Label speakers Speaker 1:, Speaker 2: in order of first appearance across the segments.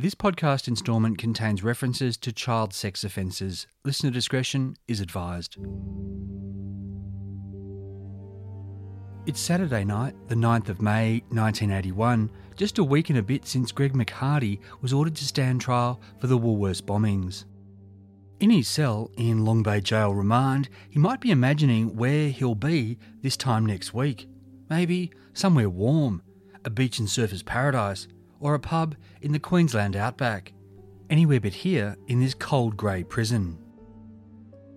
Speaker 1: This podcast instalment contains references to child sex offences. Listener discretion is advised. It's Saturday night, the 9th of May 1981, just a week and a bit since Greg McHardy was ordered to stand trial for the Woolworths bombings. In his cell in Long Bay Jail remand, he might be imagining where he'll be this time next week. Maybe somewhere warm, a beach and surfers paradise, or a pub in the Queensland outback. Anywhere but here in this cold grey prison.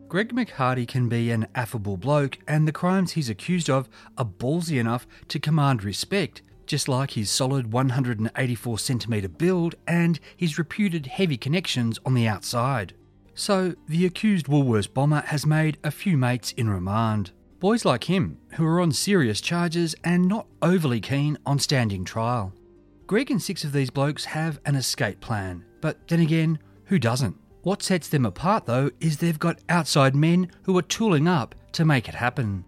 Speaker 1: Greg McHardy can be an affable bloke, and the crimes he's accused of are ballsy enough to command respect, just like his solid 184 centimetre build and his reputed heavy connections on the outside. So, the accused Woolworths bomber has made a few mates in remand. Boys like him, who are on serious charges and not overly keen on standing trial. Greg and six of these blokes have an escape plan, but then again, who doesn't? What sets them apart, though, is they've got outside men who are tooling up to make it happen.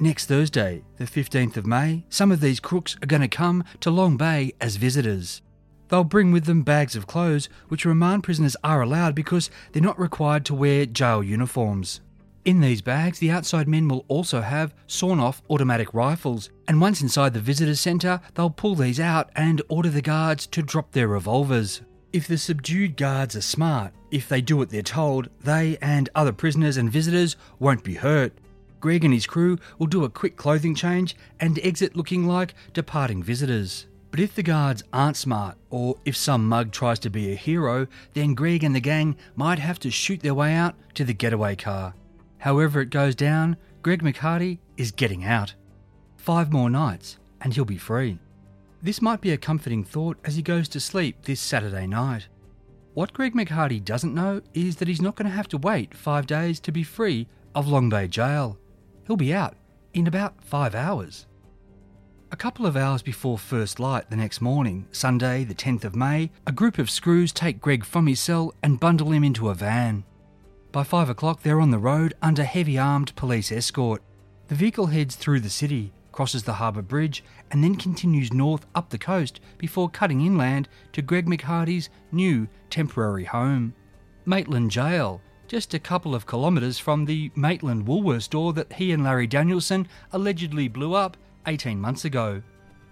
Speaker 1: Next Thursday, the 15th of May, some of these crooks are going to come to Long Bay as visitors. They'll bring with them bags of clothes, which remand prisoners are allowed because they're not required to wear jail uniforms. In these bags, the outside men will also have sawn off automatic rifles, and once inside the visitor centre, they'll pull these out and order the guards to drop their revolvers. If the subdued guards are smart, if they do what they're told, they and other prisoners and visitors won't be hurt. Greg and his crew will do a quick clothing change and exit looking like departing visitors. But if the guards aren't smart, or if some mug tries to be a hero, then Greg and the gang might have to shoot their way out to the getaway car. However it goes down, Greg McHardy is getting out. Five more nights, and he'll be free. This might be a comforting thought as he goes to sleep this Saturday night. What Greg McHardy doesn't know is that he's not going to have to wait five days to be free of Long Bay Jail. He'll be out in about five hours. A couple of hours before first light the next morning, Sunday, the 10th of May, a group of screws take Greg from his cell and bundle him into a van. By five o'clock, they're on the road under heavy armed police escort. The vehicle heads through the city, crosses the harbour bridge, and then continues north up the coast before cutting inland to Greg McHardy's new temporary home. Maitland Jail, just a couple of kilometres from the Maitland Woolworths store that he and Larry Danielson allegedly blew up 18 months ago.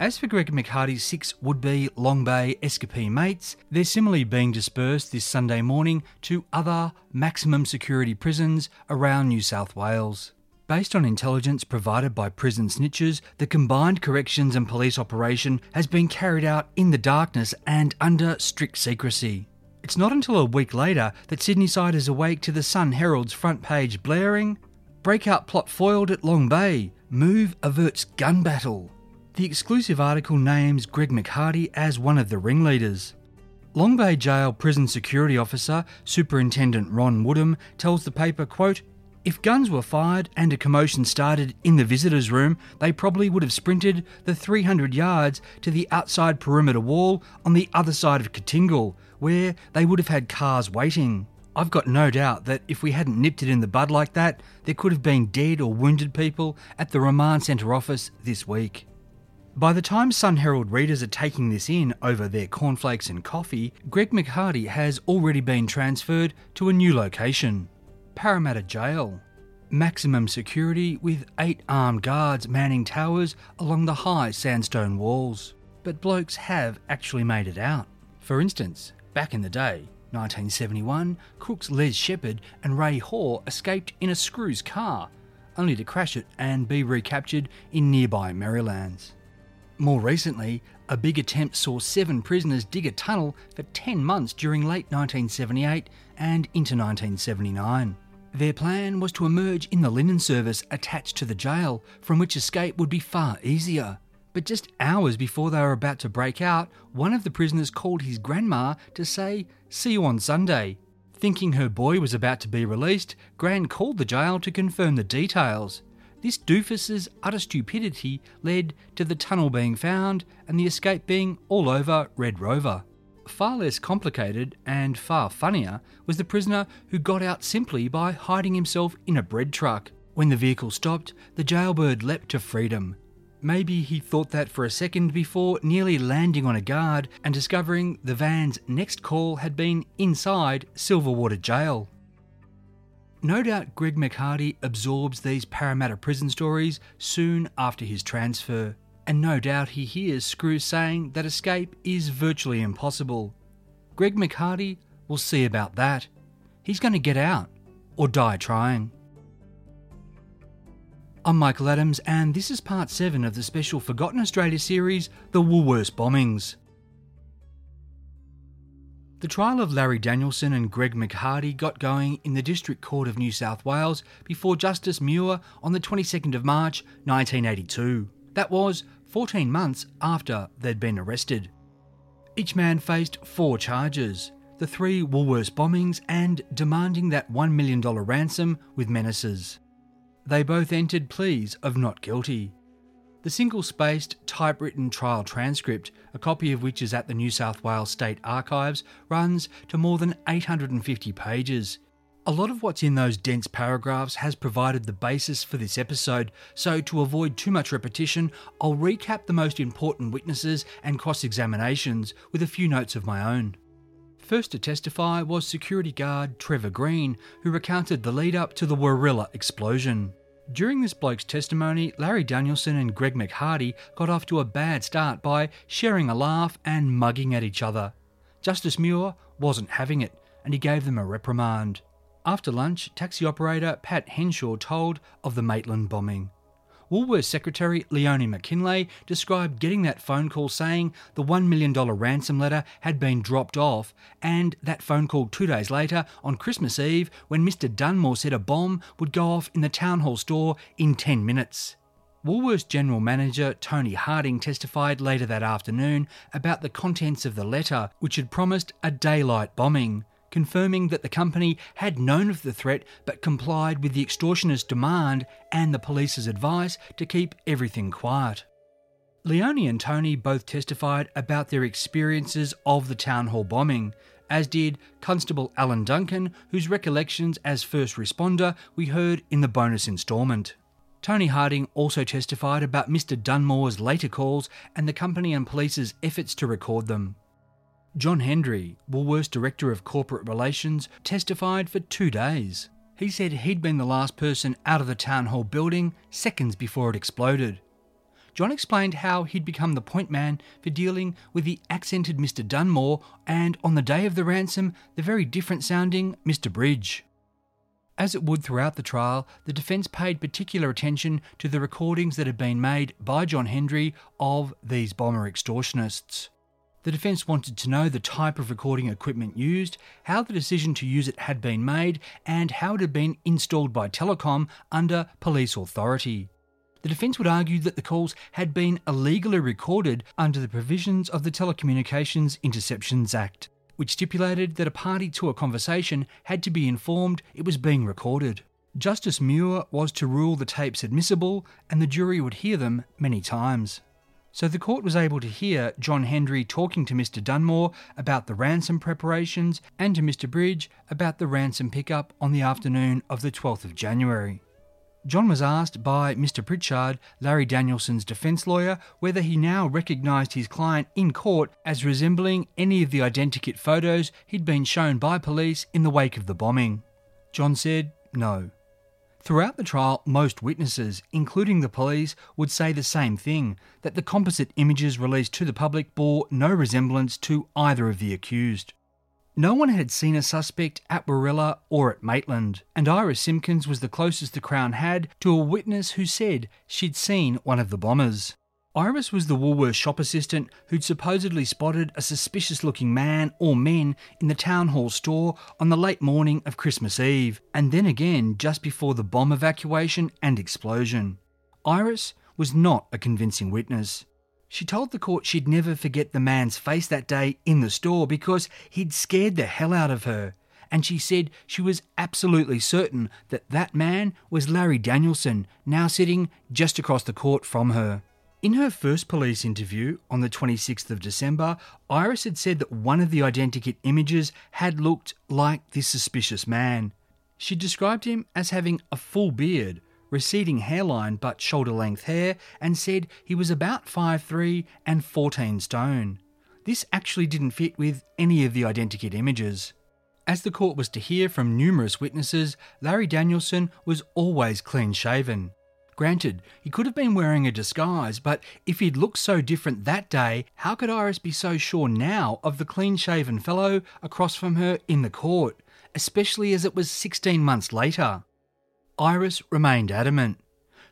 Speaker 1: As for Greg McHardy's six would be Long Bay escapee mates, they're similarly being dispersed this Sunday morning to other maximum security prisons around New South Wales. Based on intelligence provided by prison snitches, the combined corrections and police operation has been carried out in the darkness and under strict secrecy. It's not until a week later that Sydney side is awake to the Sun Herald's front page blaring Breakout plot foiled at Long Bay, Move averts gun battle. The exclusive article names Greg McHardy as one of the ringleaders. Long Bay Jail prison security officer Superintendent Ron Woodham tells the paper, quote, if guns were fired and a commotion started in the visitors' room, they probably would have sprinted the 300 yards to the outside perimeter wall on the other side of Katingal, where they would have had cars waiting. I've got no doubt that if we hadn't nipped it in the bud like that, there could have been dead or wounded people at the Remand Centre office this week. By the time Sun Herald readers are taking this in over their cornflakes and coffee, Greg McHardy has already been transferred to a new location. Parramatta Jail. Maximum security with eight armed guards manning towers along the high sandstone walls. But blokes have actually made it out. For instance, back in the day, 1971, crooks Les Shepherd and Ray Hoare escaped in a Screws car, only to crash it and be recaptured in nearby Merrylands. More recently, a big attempt saw seven prisoners dig a tunnel for 10 months during late 1978 and into 1979. Their plan was to emerge in the linen service attached to the jail, from which escape would be far easier. But just hours before they were about to break out, one of the prisoners called his grandma to say, See you on Sunday. Thinking her boy was about to be released, Gran called the jail to confirm the details. This doofus's utter stupidity led to the tunnel being found and the escape being all over Red Rover. Far less complicated and far funnier was the prisoner who got out simply by hiding himself in a bread truck. When the vehicle stopped, the jailbird leapt to freedom. Maybe he thought that for a second before nearly landing on a guard and discovering the van's next call had been inside Silverwater Jail. No doubt Greg McHardy absorbs these Parramatta prison stories soon after his transfer and no doubt he hears Screws saying that escape is virtually impossible. Greg McHardy will see about that. He's going to get out, or die trying. I'm Michael Adams, and this is part 7 of the special Forgotten Australia series, The Woolworths Bombings. The trial of Larry Danielson and Greg McHardy got going in the District Court of New South Wales before Justice Muir on the 22nd of March 1982. That was 14 months after they'd been arrested. Each man faced four charges the three Woolworths bombings and demanding that $1 million ransom with menaces. They both entered pleas of not guilty. The single spaced, typewritten trial transcript, a copy of which is at the New South Wales State Archives, runs to more than 850 pages, a lot of what's in those dense paragraphs has provided the basis for this episode, so to avoid too much repetition, I'll recap the most important witnesses and cross examinations with a few notes of my own. First to testify was security guard Trevor Green, who recounted the lead up to the Warilla explosion. During this bloke's testimony, Larry Danielson and Greg McHardy got off to a bad start by sharing a laugh and mugging at each other. Justice Muir wasn't having it, and he gave them a reprimand. After lunch, taxi operator Pat Henshaw told of the Maitland bombing. Woolworths Secretary Leonie McKinlay described getting that phone call saying the $1 million ransom letter had been dropped off, and that phone call two days later on Christmas Eve when Mr. Dunmore said a bomb would go off in the town hall store in 10 minutes. Woolworths General Manager Tony Harding testified later that afternoon about the contents of the letter, which had promised a daylight bombing confirming that the company had known of the threat but complied with the extortionist demand and the police's advice to keep everything quiet. Leonie and Tony both testified about their experiences of the town hall bombing, as did Constable Alan Duncan, whose recollections as first responder we heard in the bonus instalment. Tony Harding also testified about Mr. Dunmore's later calls and the company and police's efforts to record them. John Hendry, Woolworths Director of Corporate Relations, testified for two days. He said he'd been the last person out of the town hall building seconds before it exploded. John explained how he'd become the point man for dealing with the accented Mr. Dunmore and, on the day of the ransom, the very different sounding Mr. Bridge. As it would throughout the trial, the defence paid particular attention to the recordings that had been made by John Hendry of these bomber extortionists. The defence wanted to know the type of recording equipment used, how the decision to use it had been made, and how it had been installed by Telecom under police authority. The defence would argue that the calls had been illegally recorded under the provisions of the Telecommunications Interceptions Act, which stipulated that a party to a conversation had to be informed it was being recorded. Justice Muir was to rule the tapes admissible, and the jury would hear them many times. So the court was able to hear John Hendry talking to Mr. Dunmore about the ransom preparations and to Mr. Bridge about the ransom pickup on the afternoon of the 12th of January. John was asked by Mr. Pritchard, Larry Danielson's defence lawyer, whether he now recognised his client in court as resembling any of the identikit photos he'd been shown by police in the wake of the bombing. John said no. Throughout the trial, most witnesses, including the police, would say the same thing that the composite images released to the public bore no resemblance to either of the accused. No one had seen a suspect at Warilla or at Maitland, and Iris Simpkins was the closest the Crown had to a witness who said she'd seen one of the bombers. Iris was the Woolworths shop assistant who'd supposedly spotted a suspicious looking man or men in the town hall store on the late morning of Christmas Eve, and then again just before the bomb evacuation and explosion. Iris was not a convincing witness. She told the court she'd never forget the man's face that day in the store because he'd scared the hell out of her. And she said she was absolutely certain that that man was Larry Danielson, now sitting just across the court from her. In her first police interview on the 26th of December, Iris had said that one of the identikit images had looked like this suspicious man. She described him as having a full beard, receding hairline but shoulder length hair, and said he was about 5'3 and 14 stone. This actually didn't fit with any of the identikit images. As the court was to hear from numerous witnesses, Larry Danielson was always clean shaven. Granted, he could have been wearing a disguise, but if he'd looked so different that day, how could Iris be so sure now of the clean shaven fellow across from her in the court, especially as it was 16 months later? Iris remained adamant.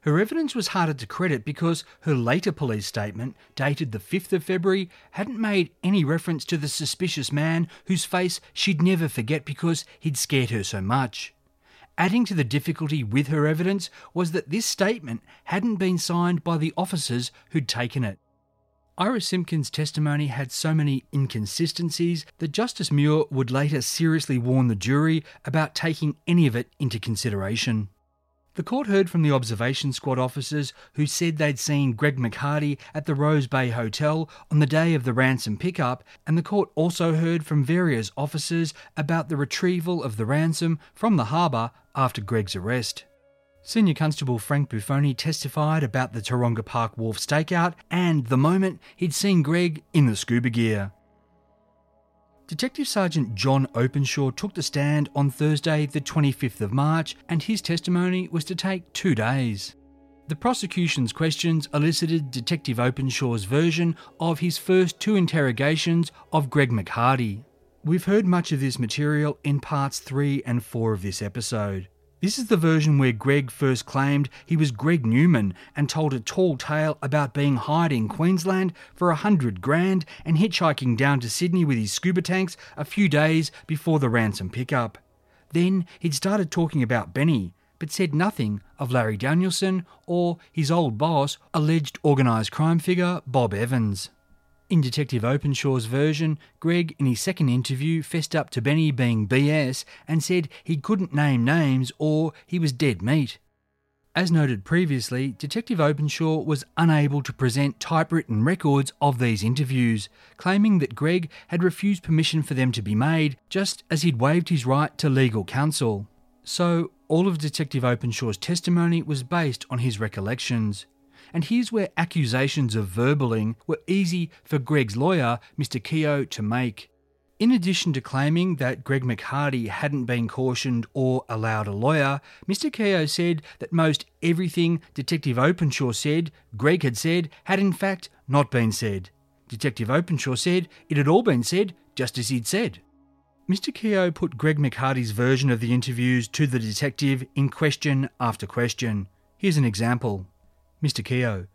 Speaker 1: Her evidence was harder to credit because her later police statement, dated the 5th of February, hadn't made any reference to the suspicious man whose face she'd never forget because he'd scared her so much. Adding to the difficulty with her evidence was that this statement hadn't been signed by the officers who'd taken it. Iris Simpkins' testimony had so many inconsistencies that Justice Muir would later seriously warn the jury about taking any of it into consideration. The court heard from the observation squad officers who said they'd seen Greg McHardy at the Rose Bay Hotel on the day of the ransom pickup, and the court also heard from various officers about the retrieval of the ransom from the harbour after Greg's arrest. Senior Constable Frank Buffoni testified about the Taronga Park Wharf stakeout and the moment he'd seen Greg in the scuba gear. Detective Sergeant John Openshaw took the stand on Thursday, the 25th of March, and his testimony was to take two days. The prosecution's questions elicited Detective Openshaw's version of his first two interrogations of Greg McHardy. We've heard much of this material in parts 3 and 4 of this episode. This is the version where Greg first claimed he was Greg Newman and told a tall tale about being hired in Queensland for a hundred grand and hitchhiking down to Sydney with his scuba tanks a few days before the ransom pickup. Then he'd started talking about Benny, but said nothing of Larry Danielson or his old boss, alleged organised crime figure Bob Evans. In Detective Openshaw's version, Greg, in his second interview, fessed up to Benny being BS and said he couldn't name names or he was dead meat. As noted previously, Detective Openshaw was unable to present typewritten records of these interviews, claiming that Greg had refused permission for them to be made, just as he'd waived his right to legal counsel. So, all of Detective Openshaw's testimony was based on his recollections and here's where accusations of verbaling were easy for Greg's lawyer, Mr. Keogh, to make. In addition to claiming that Greg McHardy hadn't been cautioned or allowed a lawyer, Mr. Keogh said that most everything Detective Openshaw said, Greg had said, had in fact not been said. Detective Openshaw said it had all been said just as he'd said. Mr. Keogh put Greg McHardy's version of the interviews to the detective in question after question. Here's an example. Mr. Keogh,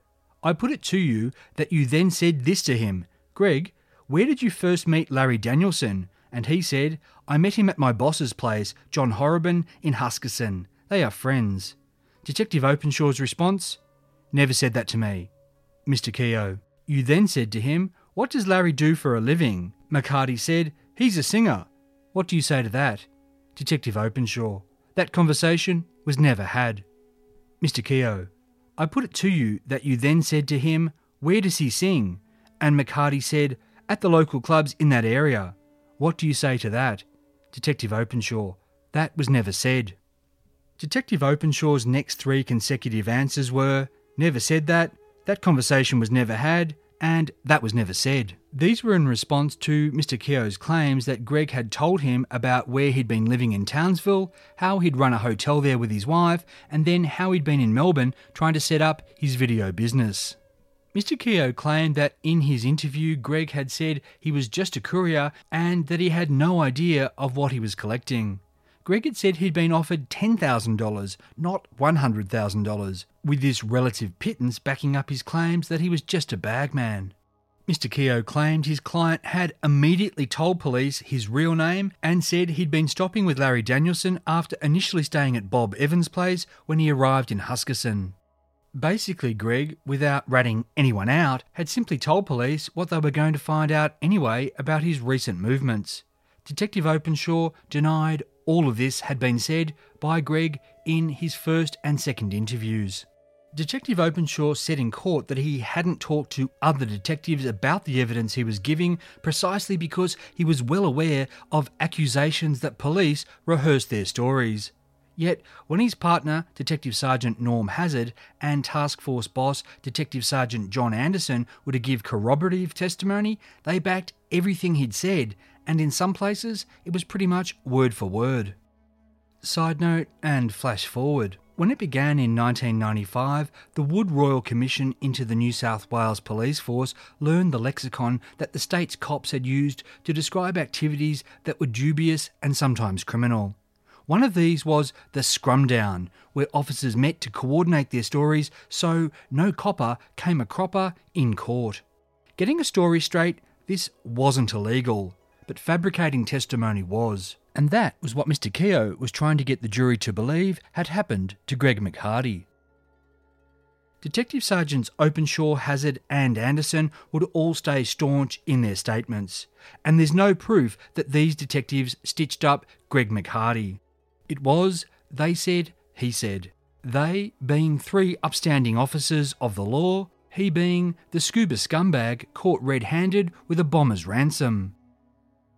Speaker 1: I put it to you that you then said this to him Greg, Where did you first meet Larry Danielson? And he said, I met him at my boss's place, John Horrobin, in Huskisson. They are friends. Detective Openshaw's response, Never said that to me. Mr. Keogh, you then said to him, What does Larry do for a living? McHardy said, He's a singer. What do you say to that? Detective Openshaw, that conversation was never had. Mr. Keogh, I put it to you that you then said to him, Where does he sing? And McHardy said, At the local clubs in that area. What do you say to that? Detective Openshaw, that was never said. Detective Openshaw's next three consecutive answers were, Never said that, that conversation was never had, and that was never said. These were in response to Mr. Keogh's claims that Greg had told him about where he'd been living in Townsville, how he'd run a hotel there with his wife, and then how he'd been in Melbourne trying to set up his video business. Mr. Keogh claimed that in his interview, Greg had said he was just a courier and that he had no idea of what he was collecting. Greg had said he'd been offered $10,000, not $100,000, with this relative pittance backing up his claims that he was just a bagman. Mr. Keogh claimed his client had immediately told police his real name and said he'd been stopping with Larry Danielson after initially staying at Bob Evans' place when he arrived in Huskisson. Basically, Greg, without ratting anyone out, had simply told police what they were going to find out anyway about his recent movements. Detective Openshaw denied all of this had been said by Greg in his first and second interviews. Detective Openshaw said in court that he hadn't talked to other detectives about the evidence he was giving precisely because he was well aware of accusations that police rehearsed their stories. Yet, when his partner, Detective Sergeant Norm Hazard, and Task Force boss, Detective Sergeant John Anderson, were to give corroborative testimony, they backed everything he'd said, and in some places, it was pretty much word for word. Side note and flash forward. When it began in 1995, the Wood Royal Commission into the New South Wales Police Force learned the lexicon that the state's cops had used to describe activities that were dubious and sometimes criminal. One of these was the scrum down, where officers met to coordinate their stories so no copper came a cropper in court. Getting a story straight, this wasn't illegal, but fabricating testimony was. And that was what Mr. Keogh was trying to get the jury to believe had happened to Greg McHardy. Detective Sergeants Openshaw, Hazard, and Anderson would all stay staunch in their statements, and there's no proof that these detectives stitched up Greg McHardy. It was, they said, he said. They being three upstanding officers of the law, he being the scuba scumbag caught red handed with a bomber's ransom.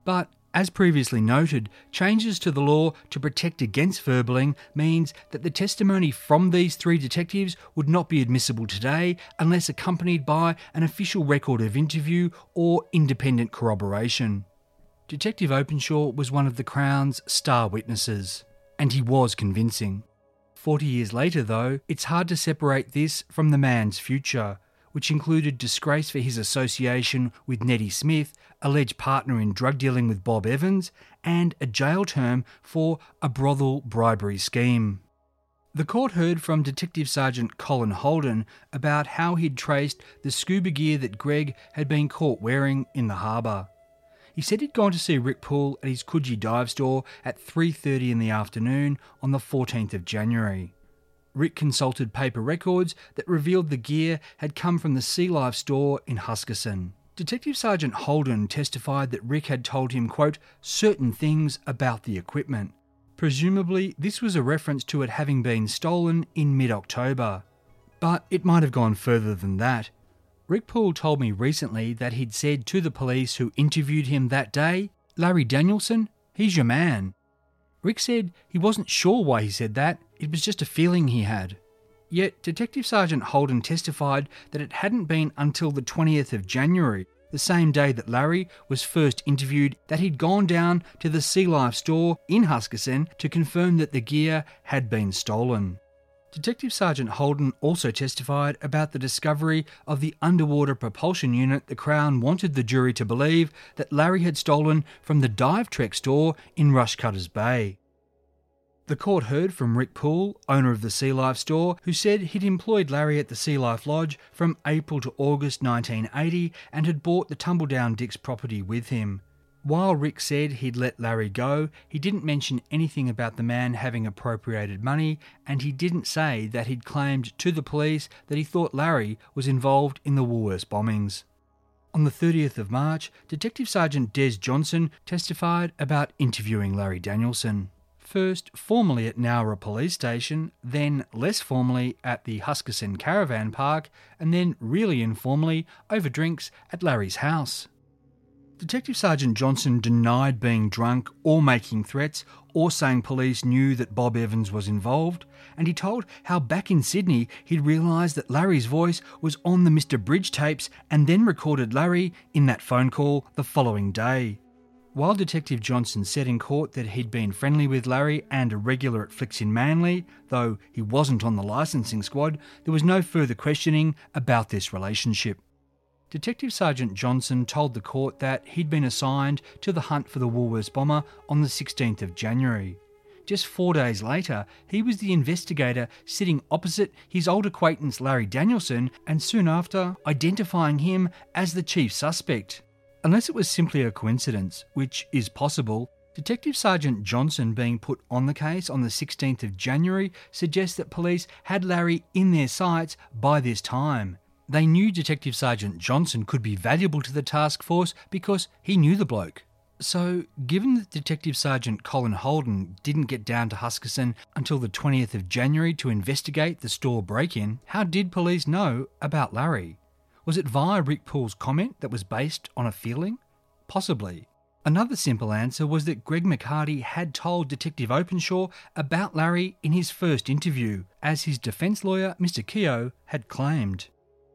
Speaker 1: But as previously noted, changes to the law to protect against verballing means that the testimony from these three detectives would not be admissible today unless accompanied by an official record of interview or independent corroboration. Detective Openshaw was one of the Crown's star witnesses, and he was convincing. Forty years later, though, it's hard to separate this from the man's future, which included disgrace for his association with Neddy Smith, alleged partner in drug dealing with Bob Evans, and a jail term for a brothel bribery scheme. The court heard from Detective Sergeant Colin Holden about how he'd traced the scuba gear that Greg had been caught wearing in the harbour. He said he'd gone to see Rick Poole at his Coogee dive store at 3:30 in the afternoon on the 14th of January. Rick consulted paper records that revealed the gear had come from the Sea Life store in Huskisson. Detective Sergeant Holden testified that Rick had told him, quote, certain things about the equipment. Presumably, this was a reference to it having been stolen in mid October. But it might have gone further than that. Rick Poole told me recently that he'd said to the police who interviewed him that day, Larry Danielson, he's your man. Rick said he wasn't sure why he said that, it was just a feeling he had. Yet Detective Sergeant Holden testified that it hadn't been until the 20th of January, the same day that Larry was first interviewed, that he'd gone down to the Sea Life store in Huskisson to confirm that the gear had been stolen. Detective Sergeant Holden also testified about the discovery of the underwater propulsion unit the Crown wanted the jury to believe that Larry had stolen from the Dive Trek store in Rushcutters Bay. The court heard from Rick Poole, owner of the Sea Life store, who said he'd employed Larry at the Sea Life Lodge from April to August 1980 and had bought the Tumbledown Dix property with him. While Rick said he'd let Larry go, he didn't mention anything about the man having appropriated money, and he didn't say that he'd claimed to the police that he thought Larry was involved in the Woolworths bombings. On the 30th of March, Detective Sergeant Des Johnson testified about interviewing Larry Danielson first formally at Nowra Police Station, then less formally at the Huskisson Caravan Park, and then really informally over drinks at Larry's house. Detective Sergeant Johnson denied being drunk or making threats or saying police knew that Bob Evans was involved, and he told how back in Sydney he'd realised that Larry's voice was on the Mr. Bridge tapes and then recorded Larry in that phone call the following day. While Detective Johnson said in court that he'd been friendly with Larry and a regular at Flicks in Manly, though he wasn't on the licensing squad, there was no further questioning about this relationship. Detective Sergeant Johnson told the court that he'd been assigned to the hunt for the Woolworths bomber on the 16th of January. Just four days later, he was the investigator sitting opposite his old acquaintance Larry Danielson and soon after identifying him as the chief suspect. Unless it was simply a coincidence, which is possible, Detective Sergeant Johnson being put on the case on the 16th of January suggests that police had Larry in their sights by this time. They knew Detective Sergeant Johnson could be valuable to the task force because he knew the bloke. So, given that Detective Sergeant Colin Holden didn't get down to Huskisson until the 20th of January to investigate the store break in, how did police know about Larry? Was it via Rick Poole's comment that was based on a feeling? Possibly. Another simple answer was that Greg McHardy had told Detective Openshaw about Larry in his first interview, as his defence lawyer, Mr. Keogh, had claimed.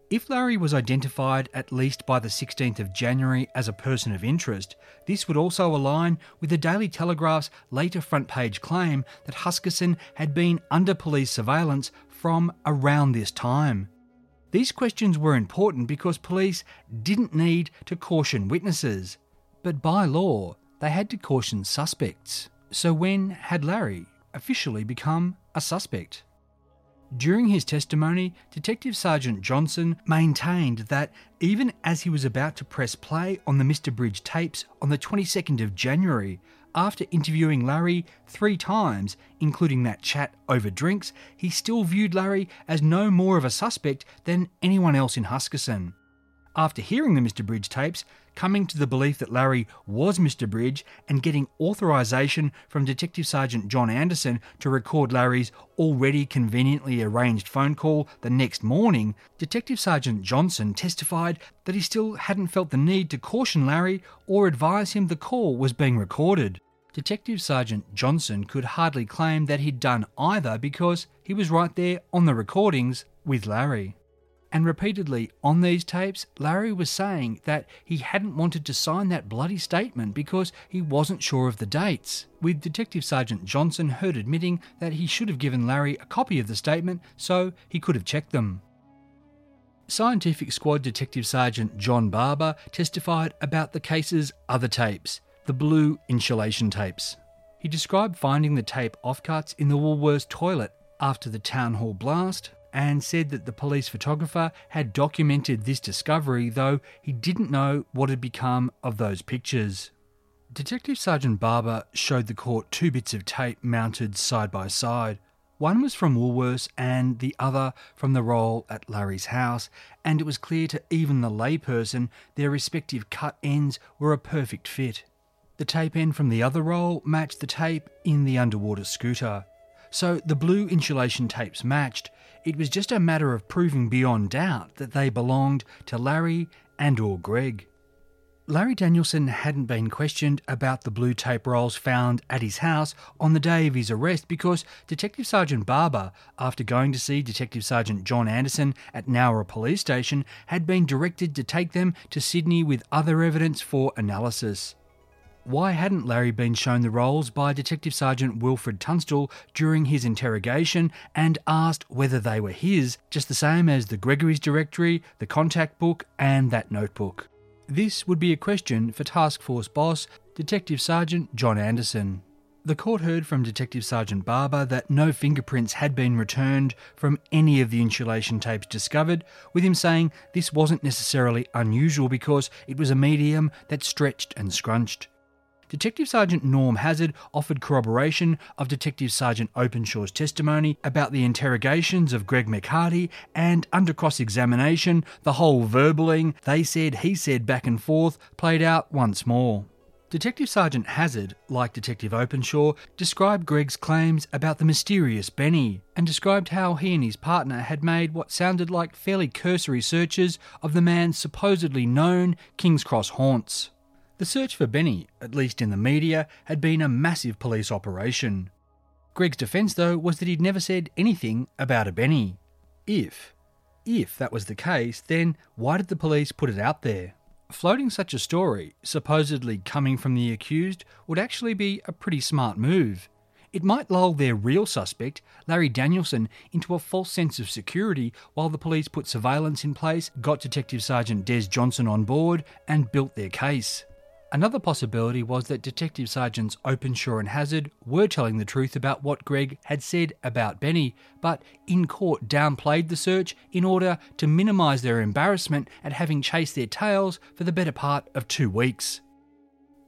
Speaker 1: If Larry was identified at least by the 16th of January as a person of interest, this would also align with the Daily Telegraph's later front page claim that Huskisson had been under police surveillance from around this time. These questions were important because police didn't need to caution witnesses, but by law, they had to caution suspects. So, when had Larry officially become a suspect? During his testimony, Detective Sergeant Johnson maintained that even as he was about to press play on the Mr. Bridge tapes on the 22nd of January, after interviewing Larry three times, including that chat over drinks, he still viewed Larry as no more of a suspect than anyone else in Huskisson. After hearing the Mr. Bridge tapes, coming to the belief that Larry was Mr. Bridge, and getting authorization from Detective Sergeant John Anderson to record Larry's already conveniently arranged phone call the next morning, Detective Sergeant Johnson testified that he still hadn't felt the need to caution Larry or advise him the call was being recorded. Detective Sergeant Johnson could hardly claim that he'd done either because he was right there on the recordings with Larry. And repeatedly on these tapes, Larry was saying that he hadn't wanted to sign that bloody statement because he wasn't sure of the dates, with Detective Sergeant Johnson heard admitting that he should have given Larry a copy of the statement so he could have checked them. Scientific Squad Detective Sergeant John Barber testified about the case's other tapes, the blue insulation tapes. He described finding the tape offcuts in the Woolworths toilet after the town hall blast, and said that the police photographer had documented this discovery, though he didn't know what had become of those pictures. Detective Sergeant Barber showed the court two bits of tape mounted side by side. One was from Woolworths and the other from the roll at Larry's house, and it was clear to even the layperson their respective cut ends were a perfect fit. The tape end from the other roll matched the tape in the underwater scooter. So the blue insulation tapes matched. It was just a matter of proving beyond doubt that they belonged to Larry and or Greg. Larry Danielson hadn't been questioned about the blue tape rolls found at his house on the day of his arrest because Detective Sergeant Barber, after going to see Detective Sergeant John Anderson at Nowra Police Station, had been directed to take them to Sydney with other evidence for analysis. Why hadn't Larry been shown the rolls by Detective Sergeant Wilfred Tunstall during his interrogation and asked whether they were his, just the same as the Gregory's directory, the contact book, and that notebook? This would be a question for Task Force boss Detective Sergeant John Anderson. The court heard from Detective Sergeant Barber that no fingerprints had been returned from any of the insulation tapes discovered, with him saying this wasn't necessarily unusual because it was a medium that stretched and scrunched. Detective Sergeant Norm Hazard offered corroboration of Detective Sergeant Openshaw's testimony about the interrogations of Greg McHardy, and under cross examination, the whole verbaling, they said, he said back and forth played out once more. Detective Sergeant Hazard, like Detective Openshaw, described Greg's claims about the mysterious Benny and described how he and his partner had made what sounded like fairly cursory searches of the man's supposedly known King's Cross haunts. The search for Benny, at least in the media, had been a massive police operation. Greg's defence, though, was that he'd never said anything about a Benny. If, if that was the case, then why did the police put it out there? Floating such a story, supposedly coming from the accused, would actually be a pretty smart move. It might lull their real suspect, Larry Danielson, into a false sense of security while the police put surveillance in place, got Detective Sergeant Des Johnson on board, and built their case. Another possibility was that Detective Sergeants Openshaw and Hazard were telling the truth about what Greg had said about Benny, but in court downplayed the search in order to minimise their embarrassment at having chased their tails for the better part of two weeks.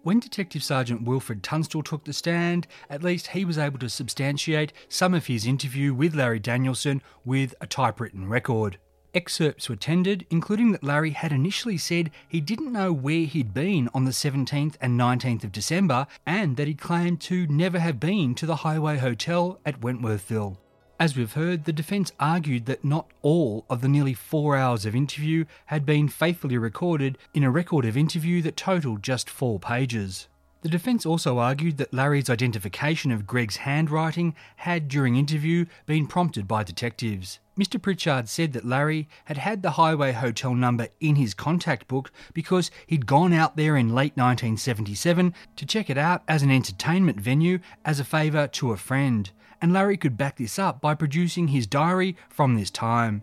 Speaker 1: When Detective Sergeant Wilfred Tunstall took the stand, at least he was able to substantiate some of his interview with Larry Danielson with a typewritten record. Excerpts were tendered, including that Larry had initially said he didn't know where he'd been on the 17th and 19th of December, and that he claimed to never have been to the Highway Hotel at Wentworthville. As we've heard, the defence argued that not all of the nearly four hours of interview had been faithfully recorded in a record of interview that totalled just four pages. The defence also argued that Larry's identification of Greg's handwriting had, during interview, been prompted by detectives. Mr. Pritchard said that Larry had had the Highway Hotel number in his contact book because he'd gone out there in late 1977 to check it out as an entertainment venue as a favour to a friend, and Larry could back this up by producing his diary from this time.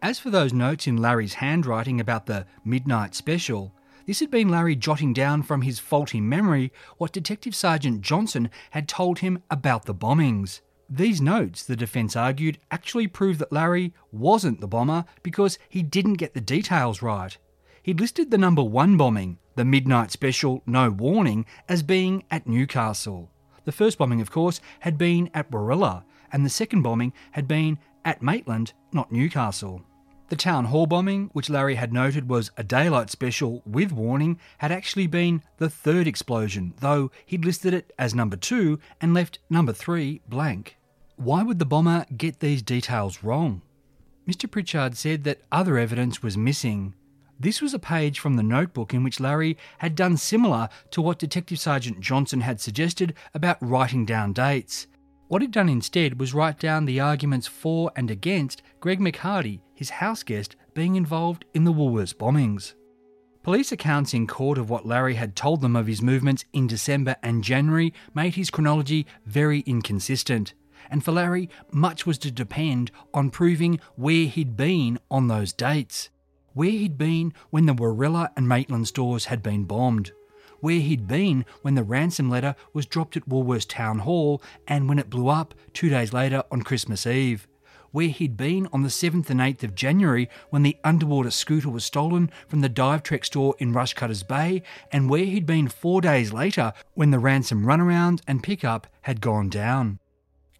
Speaker 1: As for those notes in Larry's handwriting about the midnight special, this had been Larry jotting down from his faulty memory what Detective Sergeant Johnson had told him about the bombings. These notes, the defence argued, actually prove that Larry wasn't the bomber because he didn't get the details right. He'd listed the number one bombing, the midnight special No Warning, as being at Newcastle. The first bombing, of course, had been at Warilla, and the second bombing had been at Maitland, not Newcastle. The town hall bombing, which Larry had noted was a daylight special with warning, had actually been the third explosion, though he'd listed it as number two and left number three blank. Why would the bomber get these details wrong? Mr. Pritchard said that other evidence was missing. This was a page from the notebook in which Larry had done similar to what Detective Sergeant Johnson had suggested about writing down dates. What he'd done instead was write down the arguments for and against Greg McHardy, his house guest, being involved in the Woolworths bombings. Police accounts in court of what Larry had told them of his movements in December and January made his chronology very inconsistent. And for Larry, much was to depend on proving where he'd been on those dates. Where he'd been when the Warilla and Maitland stores had been bombed where he'd been when the ransom letter was dropped at Woolworths Town Hall and when it blew up two days later on Christmas Eve. Where he'd been on the 7th and 8th of January when the underwater scooter was stolen from the Dive Trek store in Rushcutters Bay, and where he'd been four days later when the ransom runaround and pickup had gone down.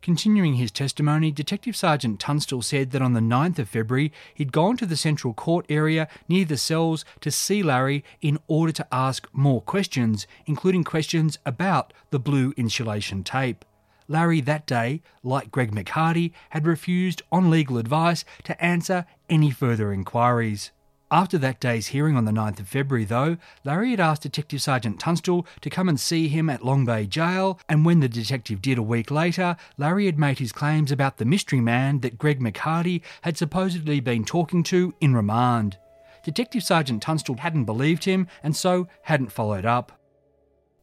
Speaker 1: Continuing his testimony, Detective Sergeant Tunstall said that on the 9th of February he'd gone to the Central Court area near the cells to see Larry in order to ask more questions, including questions about the blue insulation tape. Larry that day, like Greg McHardy, had refused on legal advice to answer any further inquiries. After that day's hearing on the 9th of February, though, Larry had asked Detective Sergeant Tunstall to come and see him at Long Bay Jail, and when the detective did a week later, Larry had made his claims about the mystery man that Greg McHardy had supposedly been talking to in remand. Detective Sergeant Tunstall hadn't believed him and so hadn't followed up.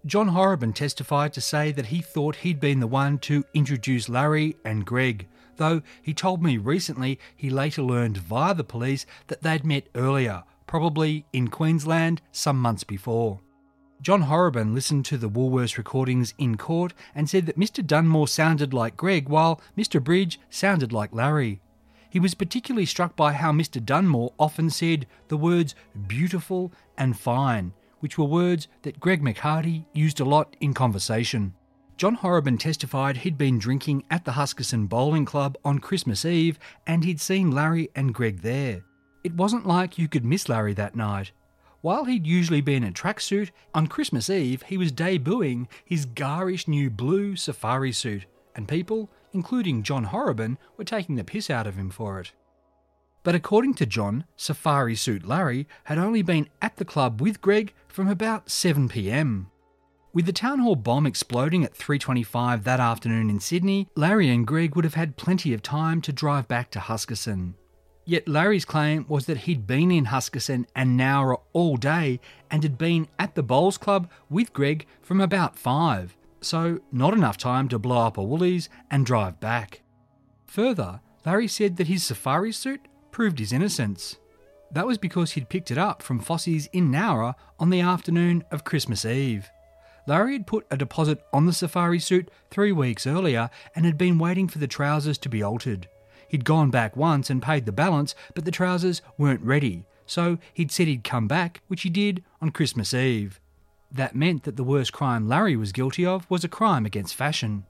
Speaker 1: John Horrobin testified to say that he thought he'd been the one to introduce Larry and Greg though he told me recently he later learned via the police that they'd met earlier, probably in Queensland some months before. John Horrobin listened to the Woolworths recordings in court and said that Mr. Dunmore sounded like Greg while Mr. Bridge sounded like Larry. He was particularly struck by how Mr. Dunmore often said the words beautiful and fine, which were words that Greg McHardy used a lot in conversation. John Horrobin testified he'd been drinking at the Huskisson Bowling Club on Christmas Eve and he'd seen Larry and Greg there. It wasn't like you could miss Larry that night. While he'd usually been in a tracksuit, on Christmas Eve he was debuting his garish new blue safari suit, and people, including John Horrobin, were taking the piss out of him for it. But according to John, Safari Suit Larry had only been at the club with Greg from about 7pm. With the town hall bomb exploding at 3:25 that afternoon in Sydney, Larry and Greg would have had plenty of time to drive back to Huskisson. Yet Larry's claim was that he'd been in Huskisson and Nowra all day and had been at the Bowls Club with Greg from about 5, so not enough time to blow up a Woolies and drive back. Further, Larry said that his safari suit proved his innocence. That was because he'd picked it up from Fossey's in Nowra on the afternoon of Christmas Eve. Larry had put a deposit on the safari suit three weeks earlier and had been waiting for the trousers to be altered. He'd gone back once and paid the balance, but the trousers weren't ready, so he'd said he'd come back, which he did on Christmas Eve. That meant that the worst crime Larry was guilty of was a crime against fashion.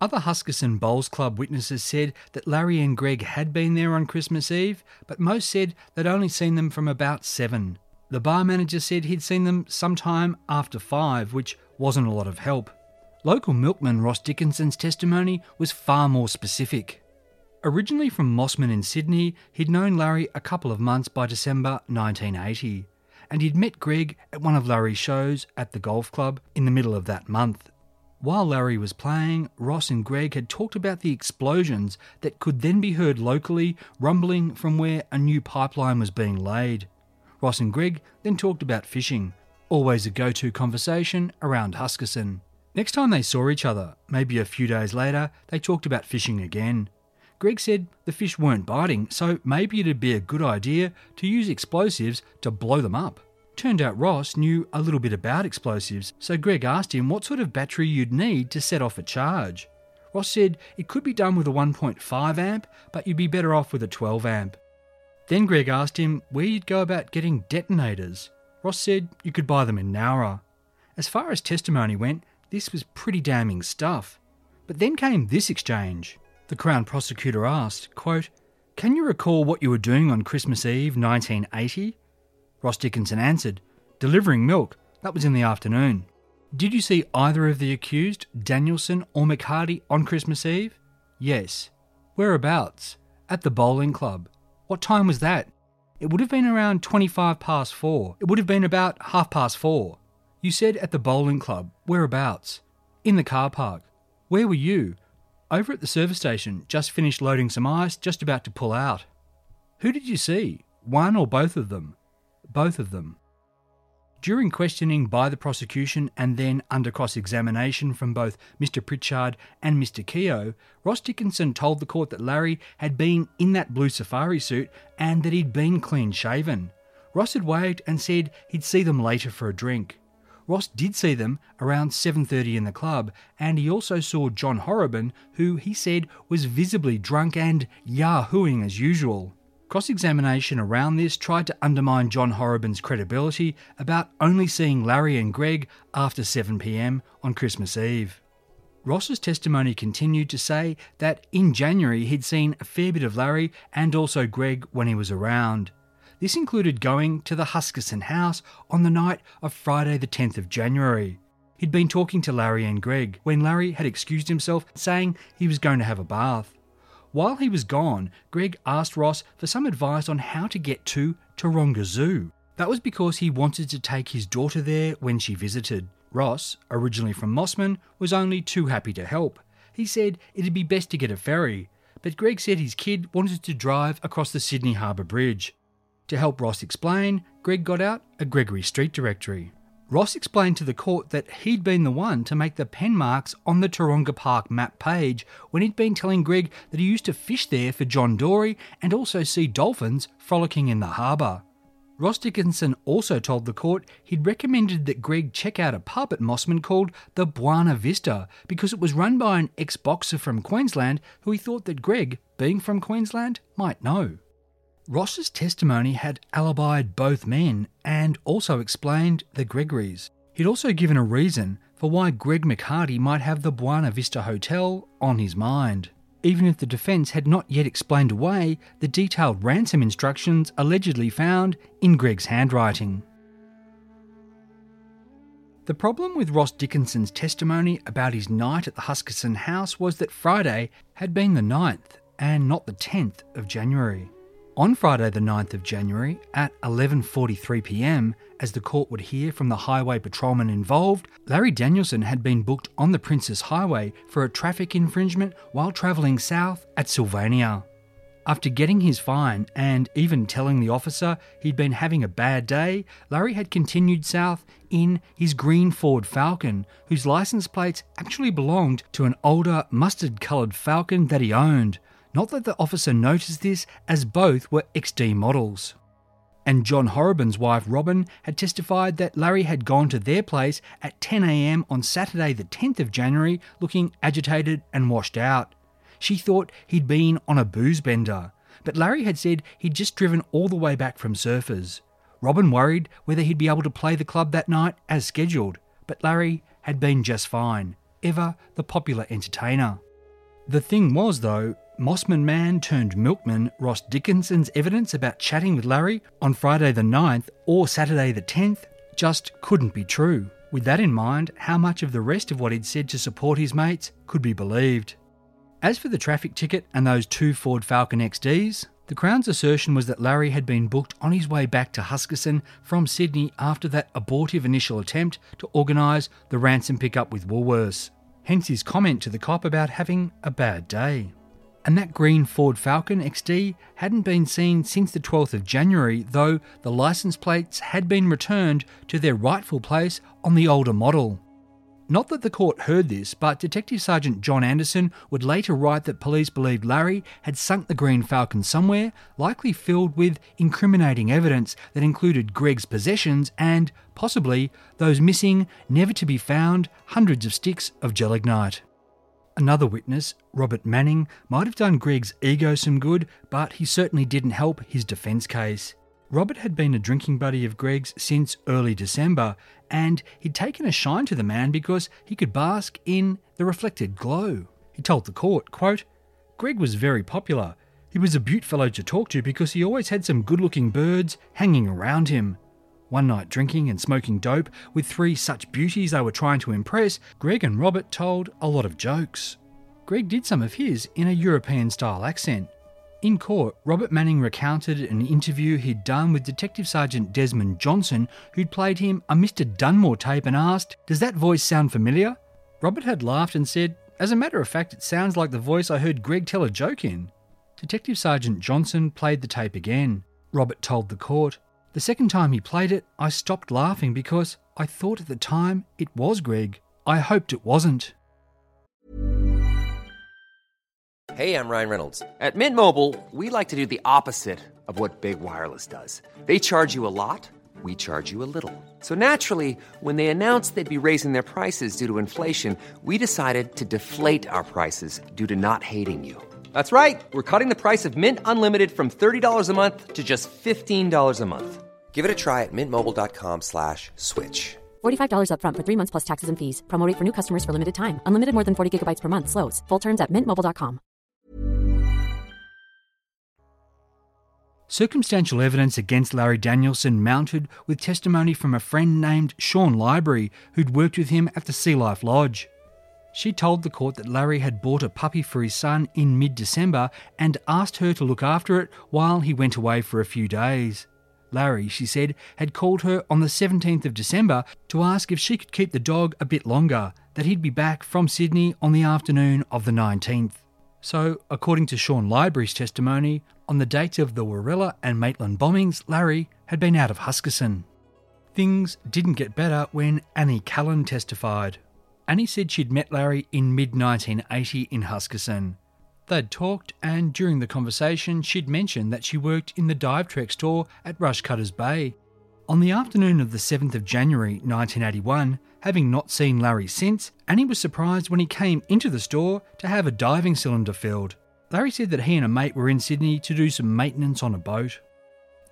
Speaker 1: Other Huskisson Bowls Club witnesses said that Larry and Greg had been there on Christmas Eve, but most said they'd only seen them from about seven. The bar manager said he'd seen them sometime after five, which wasn't a lot of help. Local milkman Ross Dickinson's testimony was far more specific. Originally from Mosman in Sydney, he'd known Larry a couple of months by December 1980, and he'd met Greg at one of Larry's shows at the golf club in the middle of that month. While Larry was playing, Ross and Greg had talked about the explosions that could then be heard locally rumbling from where a new pipeline was being laid. Ross and Greg then talked about fishing, always a go to conversation around Huskisson. Next time they saw each other, maybe a few days later, they talked about fishing again. Greg said the fish weren't biting, so maybe it'd be a good idea to use explosives to blow them up. Turned out Ross knew a little bit about explosives, so Greg asked him what sort of battery you'd need to set off a charge. Ross said it could be done with a 1.5 amp, but you'd be better off with a 12 amp. Then Greg asked him where you'd go about getting detonators. Ross said you could buy them in Nowra. As far as testimony went, this was pretty damning stuff. But then came this exchange. The Crown prosecutor asked, quote, Can you recall what you were doing on Christmas Eve 1980? Ross Dickinson answered, Delivering milk. That was in the afternoon. Did you see either of the accused, Danielson or McHardy, on Christmas Eve? Yes. Whereabouts? At the bowling club. What time was that? It would have been around 25 past four. It would have been about half past four. You said at the bowling club. Whereabouts? In the car park. Where were you? Over at the service station, just finished loading some ice, just about to pull out. Who did you see? One or both of them? Both of them. During questioning by the prosecution and then under cross examination from both Mr. Pritchard and Mr. Keogh, Ross Dickinson told the court that Larry had been in that blue safari suit and that he'd been clean shaven. Ross had waved and said he'd see them later for a drink. Ross did see them around 7:30 in the club, and he also saw John Horrobin, who he said was visibly drunk and yahooing as usual. Cross-examination around this tried to undermine John Horrobin's credibility about only seeing Larry and Greg after 7pm on Christmas Eve. Ross's testimony continued to say that in January he'd seen a fair bit of Larry and also Greg when he was around. This included going to the Huskisson house on the night of Friday, the 10th of January. He'd been talking to Larry and Greg when Larry had excused himself, saying he was going to have a bath. While he was gone, Greg asked Ross for some advice on how to get to Taronga Zoo. That was because he wanted to take his daughter there when she visited. Ross, originally from Mosman, was only too happy to help. He said it'd be best to get a ferry, but Greg said his kid wanted to drive across the Sydney Harbour Bridge. To help Ross explain, Greg got out a Gregory Street directory. Ross explained to the court that he'd been the one to make the pen marks on the Taronga Park map page when he'd been telling Greg that he used to fish there for John Dory and also see dolphins frolicking in the harbour. Ross Dickinson also told the court he'd recommended that Greg check out a pub at Mosman called the Buena Vista because it was run by an ex boxer from Queensland who he thought that Greg, being from Queensland, might know. Ross's testimony had alibied both men and also explained the Gregories. He'd also given a reason for why Greg McHardy might have the Buena Vista Hotel on his mind even if the defence had not yet explained away the detailed ransom instructions allegedly found in Greg's handwriting. The problem with Ross Dickinson's testimony about his night at the Huskisson house was that Friday had been the 9th and not the 10th of January. On Friday the 9th of January at 11:43 p.m., as the court would hear from the highway patrolman involved, Larry Danielson had been booked on the Princes Highway for a traffic infringement while travelling south at Sylvania. After getting his fine and even telling the officer he'd been having a bad day, Larry had continued south in his green Ford Falcon, whose license plates actually belonged to an older mustard coloured Falcon that he owned. Not that the officer noticed this, as both were XD models. And John Horrobin's wife Robin had testified that Larry had gone to their place at 10am on Saturday, the 10th of January, looking agitated and washed out. She thought he'd been on a booze bender, but Larry had said he'd just driven all the way back from surfers. Robin worried whether he'd be able to play the club that night as scheduled, but Larry had been just fine, ever the popular entertainer. The thing was, though, Mosman man turned milkman Ross Dickinson's evidence about chatting with Larry on Friday the 9th or Saturday the 10th just couldn't be true. With that in mind, how much of the rest of what he'd said to support his mates could be believed? As for the traffic ticket and those two Ford Falcon XDs, the Crown's assertion was that Larry had been booked on his way back to Huskisson from Sydney after that abortive initial attempt to organise the ransom pickup with Woolworths. Hence his comment to the cop about having a bad day and that green Ford Falcon XD hadn't been seen since the 12th of January, though the license plates had been returned to their rightful place on the older model. Not that the court heard this, but Detective Sergeant John Anderson would later write that police believed Larry had sunk the Green Falcon somewhere, likely filled with incriminating evidence that included Greg's possessions and, possibly, those missing, never to be found hundreds of sticks of gelignite. Another witness, Robert Manning, might have done Greg's ego some good, but he certainly didn't help his defence case. Robert had been a drinking buddy of Greg's since early December, and he'd taken a shine to the man because he could bask in the reflected glow. He told the court, quote, Greg was very popular. He was a beaut fellow to talk to because he always had some good looking birds hanging around him. One night drinking and smoking dope with three such beauties they were trying to impress, Greg and Robert told a lot of jokes. Greg did some of his in a European style accent. In court, Robert Manning recounted an interview he'd done with Detective Sergeant Desmond Johnson, who'd played him a Mr. Dunmore tape and asked, Does that voice sound familiar? Robert had laughed and said, As a matter of fact, it sounds like the voice I heard Greg tell a joke in. Detective Sergeant Johnson played the tape again. Robert told the court, the second time he played it, I stopped laughing because I thought at the time it was Greg. I hoped it wasn't.
Speaker 2: Hey, I'm Ryan Reynolds.
Speaker 3: At Mint Mobile, we like to do the opposite of what Big Wireless does. They charge you a lot, we charge you a little. So naturally, when they announced they'd be raising their prices due to inflation, we decided to deflate our prices due to not hating you. That's right. We're cutting the price of Mint Unlimited from $30 a month to just $15 a month.
Speaker 2: Give it a try at mintmobile.com slash switch.
Speaker 4: $45 upfront for three months plus taxes and fees. Promote for new customers for limited time. Unlimited more than 40 gigabytes per month. Slows. Full terms at mintmobile.com.
Speaker 1: Circumstantial evidence against Larry Danielson mounted with testimony from a friend named Sean Library, who'd worked with him at the Sea Life Lodge. She told the court that Larry had bought a puppy for his son in mid December and asked her to look after it while he went away for a few days. Larry, she said, had called her on the 17th of December to ask if she could keep the dog a bit longer, that he'd be back from Sydney on the afternoon of the 19th. So, according to Sean Library's testimony, on the date of the Warilla and Maitland bombings, Larry had been out of Huskisson. Things didn't get better when Annie Callan testified. Annie said she'd met Larry in mid 1980 in Huskisson. They'd talked, and during the conversation, she'd mentioned that she worked in the dive trek store at Rushcutters Bay. On the afternoon of the 7th of January 1981, having not seen Larry since, Annie was surprised when he came into the store to have a diving cylinder filled. Larry said that he and a mate were in Sydney to do some maintenance on a boat.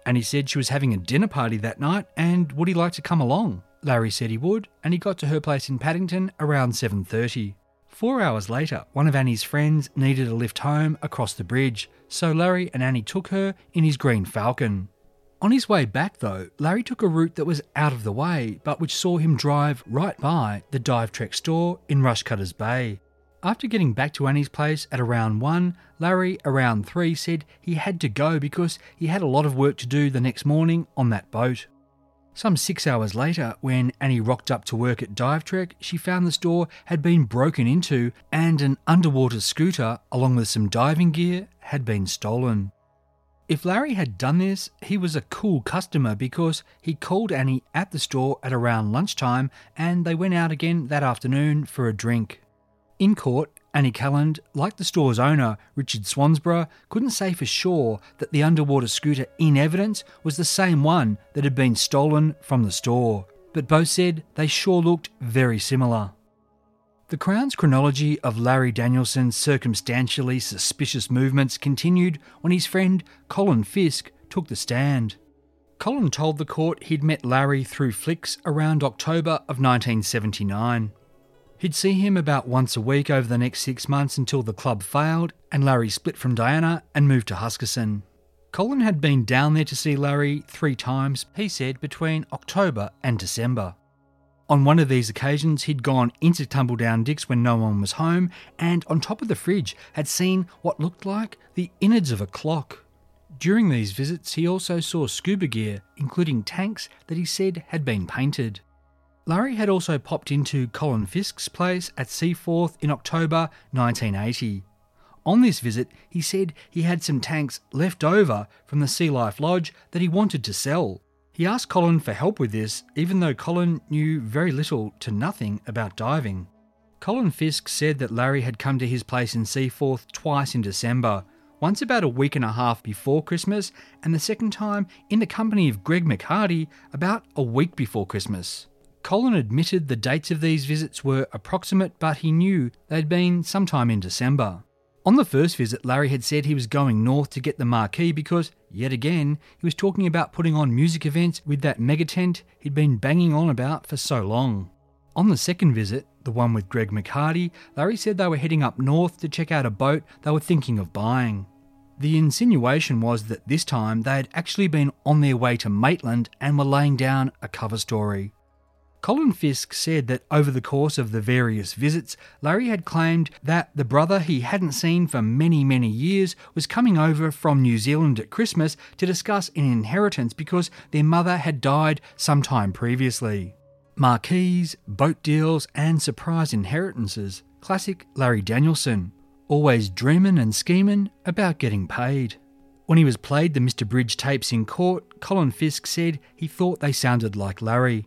Speaker 1: Annie said she was having a dinner party that night and would he like to come along? Larry said he would, and he got to her place in Paddington around 7:30. Four hours later, one of Annie's friends needed a lift home across the bridge, so Larry and Annie took her in his green Falcon. On his way back, though, Larry took a route that was out of the way, but which saw him drive right by the Dive Trek store in Rushcutters Bay. After getting back to Annie's place at around 1, Larry, around 3, said he had to go because he had a lot of work to do the next morning on that boat. Some six hours later, when Annie rocked up to work at Divetrek, she found the store had been broken into and an underwater scooter, along with some diving gear, had been stolen. If Larry had done this, he was a cool customer because he called Annie at the store at around lunchtime and they went out again that afternoon for a drink. In court, Annie Calland, like the store's owner, Richard Swansborough, couldn't say for sure that the underwater scooter in evidence was the same one that had been stolen from the store, but both said they sure looked very similar. The Crown's chronology of Larry Danielson's circumstantially suspicious movements continued when his friend Colin Fisk took the stand. Colin told the court he'd met Larry through flicks around October of 1979. He'd see him about once a week over the next six months until the club failed and Larry split from Diana and moved to Huskisson. Colin had been down there to see Larry three times, he said, between October and December. On one of these occasions, he'd gone into Tumbledown Dick's when no one was home, and on top of the fridge had seen what looked like the innards of a clock. During these visits, he also saw scuba gear, including tanks that he said had been painted. Larry had also popped into Colin Fisk's place at Seaforth in October 1980. On this visit, he said he had some tanks left over from the Sea Life Lodge that he wanted to sell. He asked Colin for help with this, even though Colin knew very little to nothing about diving. Colin Fisk said that Larry had come to his place in Seaforth twice in December, once about a week and a half before Christmas, and the second time in the company of Greg McHardy about a week before Christmas. Colin admitted the dates of these visits were approximate, but he knew they'd been sometime in December. On the first visit, Larry had said he was going north to get the marquee because, yet again, he was talking about putting on music events with that mega tent he'd been banging on about for so long. On the second visit, the one with Greg McHardy, Larry said they were heading up north to check out a boat they were thinking of buying. The insinuation was that this time they had actually been on their way to Maitland and were laying down a cover story. Colin Fisk said that over the course of the various visits, Larry had claimed that the brother he hadn't seen for many, many years was coming over from New Zealand at Christmas to discuss an inheritance because their mother had died some time previously. Marquees, boat deals, and surprise inheritances. Classic Larry Danielson. Always dreamin' and schemin' about getting paid. When he was played the Mr. Bridge tapes in court, Colin Fisk said he thought they sounded like Larry.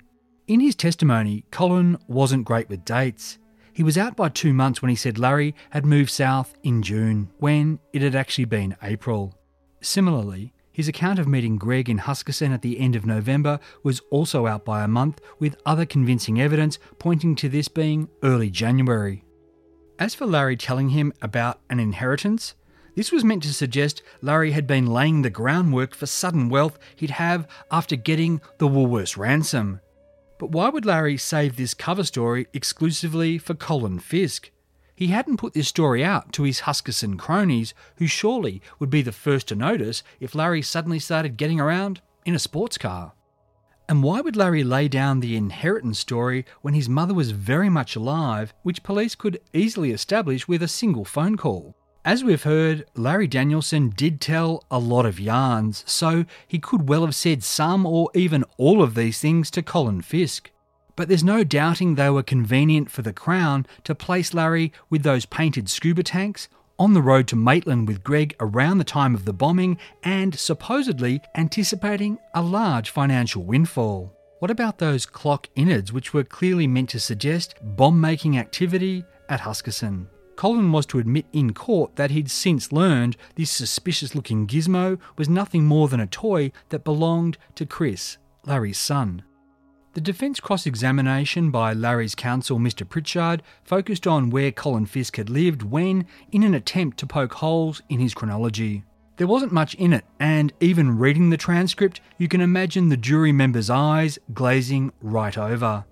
Speaker 1: In his testimony, Colin wasn't great with dates. He was out by two months when he said Larry had moved south in June, when it had actually been April. Similarly, his account of meeting Greg in Huskisson at the end of November was also out by a month, with other convincing evidence pointing to this being early January. As for Larry telling him about an inheritance, this was meant to suggest Larry had been laying the groundwork for sudden wealth he'd have after getting the Woolworths ransom. But why would Larry save this cover story exclusively for Colin Fisk? He hadn't put this story out to his Huskisson cronies, who surely would be the first to notice if Larry suddenly started getting around in a sports car. And why would Larry lay down the inheritance story when his mother was very much alive, which police could easily establish with a single phone call? As we've heard, Larry Danielson did tell a lot of yarns, so he could well have said some or even all of these things to Colin Fisk. But there's no doubting they were convenient for the Crown to place Larry with those painted scuba tanks on the road to Maitland with Greg around the time of the bombing and supposedly anticipating a large financial windfall. What about those clock innards which were clearly meant to suggest bomb making activity at Huskisson? Colin was to admit in court that he'd since learned this suspicious looking gizmo was nothing more than a toy that belonged to Chris, Larry's son. The defence cross examination by Larry's counsel, Mr. Pritchard, focused on where Colin Fisk had lived when, in an attempt to poke holes in his chronology. There wasn't much in it, and even reading the transcript, you can imagine the jury members' eyes glazing right over.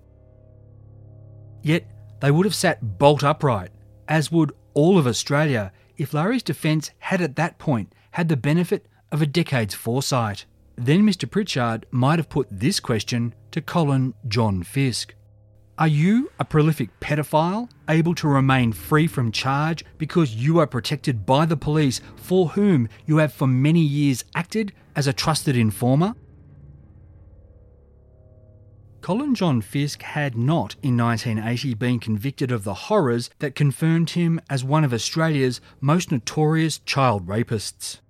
Speaker 1: Yet, they would have sat bolt upright, as would all of Australia, if Larry's defence had at that point had the benefit of a decade's foresight. Then Mr. Pritchard might have put this question to Colin John Fisk Are you a prolific pedophile, able to remain free from charge because you are protected by the police for whom you have for many years acted as a trusted informer? Colin John Fisk had not in 1980 been convicted of the horrors that confirmed him as one of Australia's most notorious child rapists.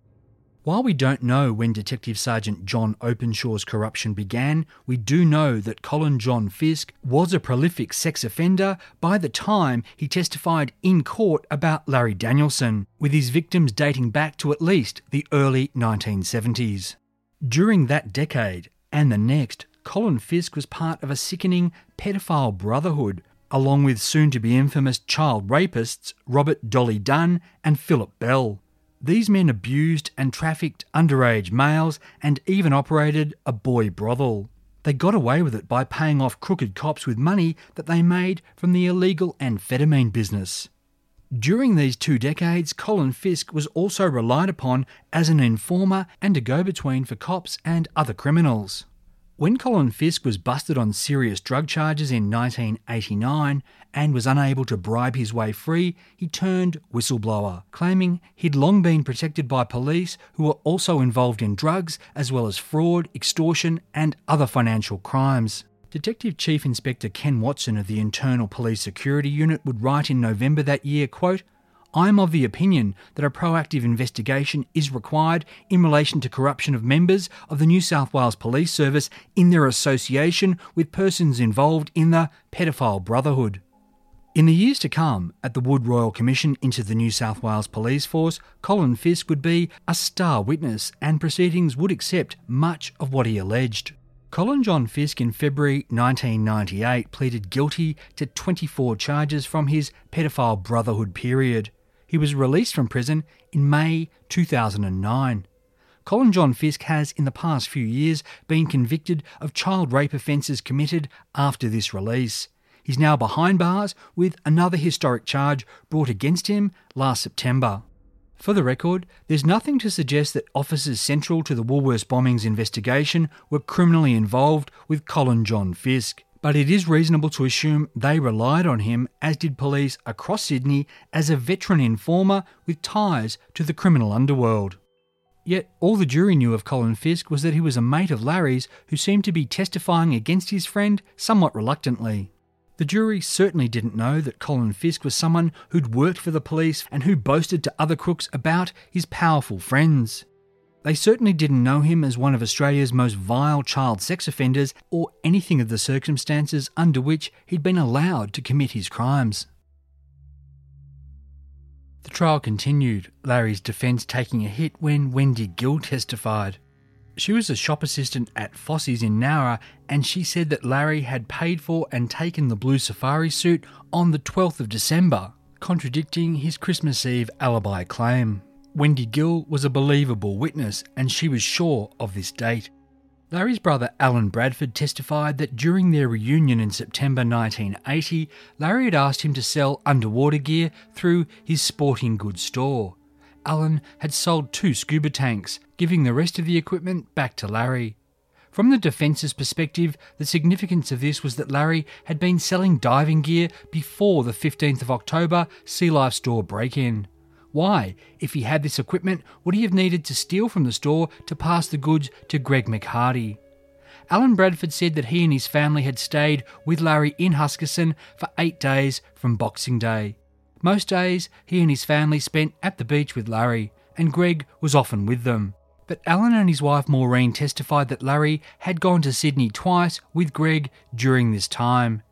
Speaker 1: While we don't know when Detective Sergeant John Openshaw's corruption began, we do know that Colin John Fisk was a prolific sex offender by the time he testified in court about Larry Danielson, with his victims dating back to at least the early 1970s. During that decade and the next, Colin Fisk was part of a sickening pedophile brotherhood, along with soon to be infamous child rapists Robert Dolly Dunn and Philip Bell. These men abused and trafficked underage males and even operated a boy brothel. They got away with it by paying off crooked cops with money that they made from the illegal amphetamine business. During these two decades, Colin Fisk was also relied upon as an informer and a go between for cops and other criminals. When Colin Fisk was busted on serious drug charges in 1989 and was unable to bribe his way free, he turned whistleblower, claiming he'd long been protected by police who were also involved in drugs as well as fraud, extortion, and other financial crimes. Detective Chief Inspector Ken Watson of the Internal Police Security Unit would write in November that year, quote, I am of the opinion that a proactive investigation is required in relation to corruption of members of the New South Wales Police Service in their association with persons involved in the pedophile brotherhood. In the years to come, at the Wood Royal Commission into the New South Wales Police Force, Colin Fisk would be a star witness and proceedings would accept much of what he alleged. Colin John Fisk in February 1998 pleaded guilty to 24 charges from his pedophile brotherhood period. He was released from prison in May 2009. Colin John Fisk has, in the past few years, been convicted of child rape offences committed after this release. He's now behind bars with another historic charge brought against him last September. For the record, there's nothing to suggest that officers central to the Woolworths bombings investigation were criminally involved with Colin John Fisk but it is reasonable to assume they relied on him, as did police across Sydney, as a veteran informer with ties to the criminal underworld. Yet all the jury knew of Colin Fisk was that he was a mate of Larry's who seemed to be testifying against his friend somewhat reluctantly. The jury certainly didn't know that Colin Fisk was someone who'd worked for the police and who boasted to other crooks about his powerful friends. They certainly didn't know him as one of Australia's most vile child sex offenders or anything of the circumstances under which he'd been allowed to commit his crimes. The trial continued, Larry's defence taking a hit when Wendy Gill testified. She was a shop assistant at Fossey's in Nowra and she said that Larry had paid for and taken the blue safari suit on the 12th of December, contradicting his Christmas Eve alibi claim. Wendy Gill was a believable witness and she was sure of this date. Larry's brother Alan Bradford testified that during their reunion in September 1980, Larry had asked him to sell underwater gear through his sporting goods store. Alan had sold two scuba tanks, giving the rest of the equipment back to Larry. From the defence's perspective, the significance of this was that Larry had been selling diving gear before the 15th of October Sea Life store break in. Why, if he had this equipment, would he have needed to steal from the store to pass the goods to Greg McHardy? Alan Bradford said that he and his family had stayed with Larry in Huskisson for eight days from Boxing Day. Most days, he and his family spent at the beach with Larry, and Greg was often with them. But Alan and his wife Maureen testified that Larry had gone to Sydney twice with Greg during this time.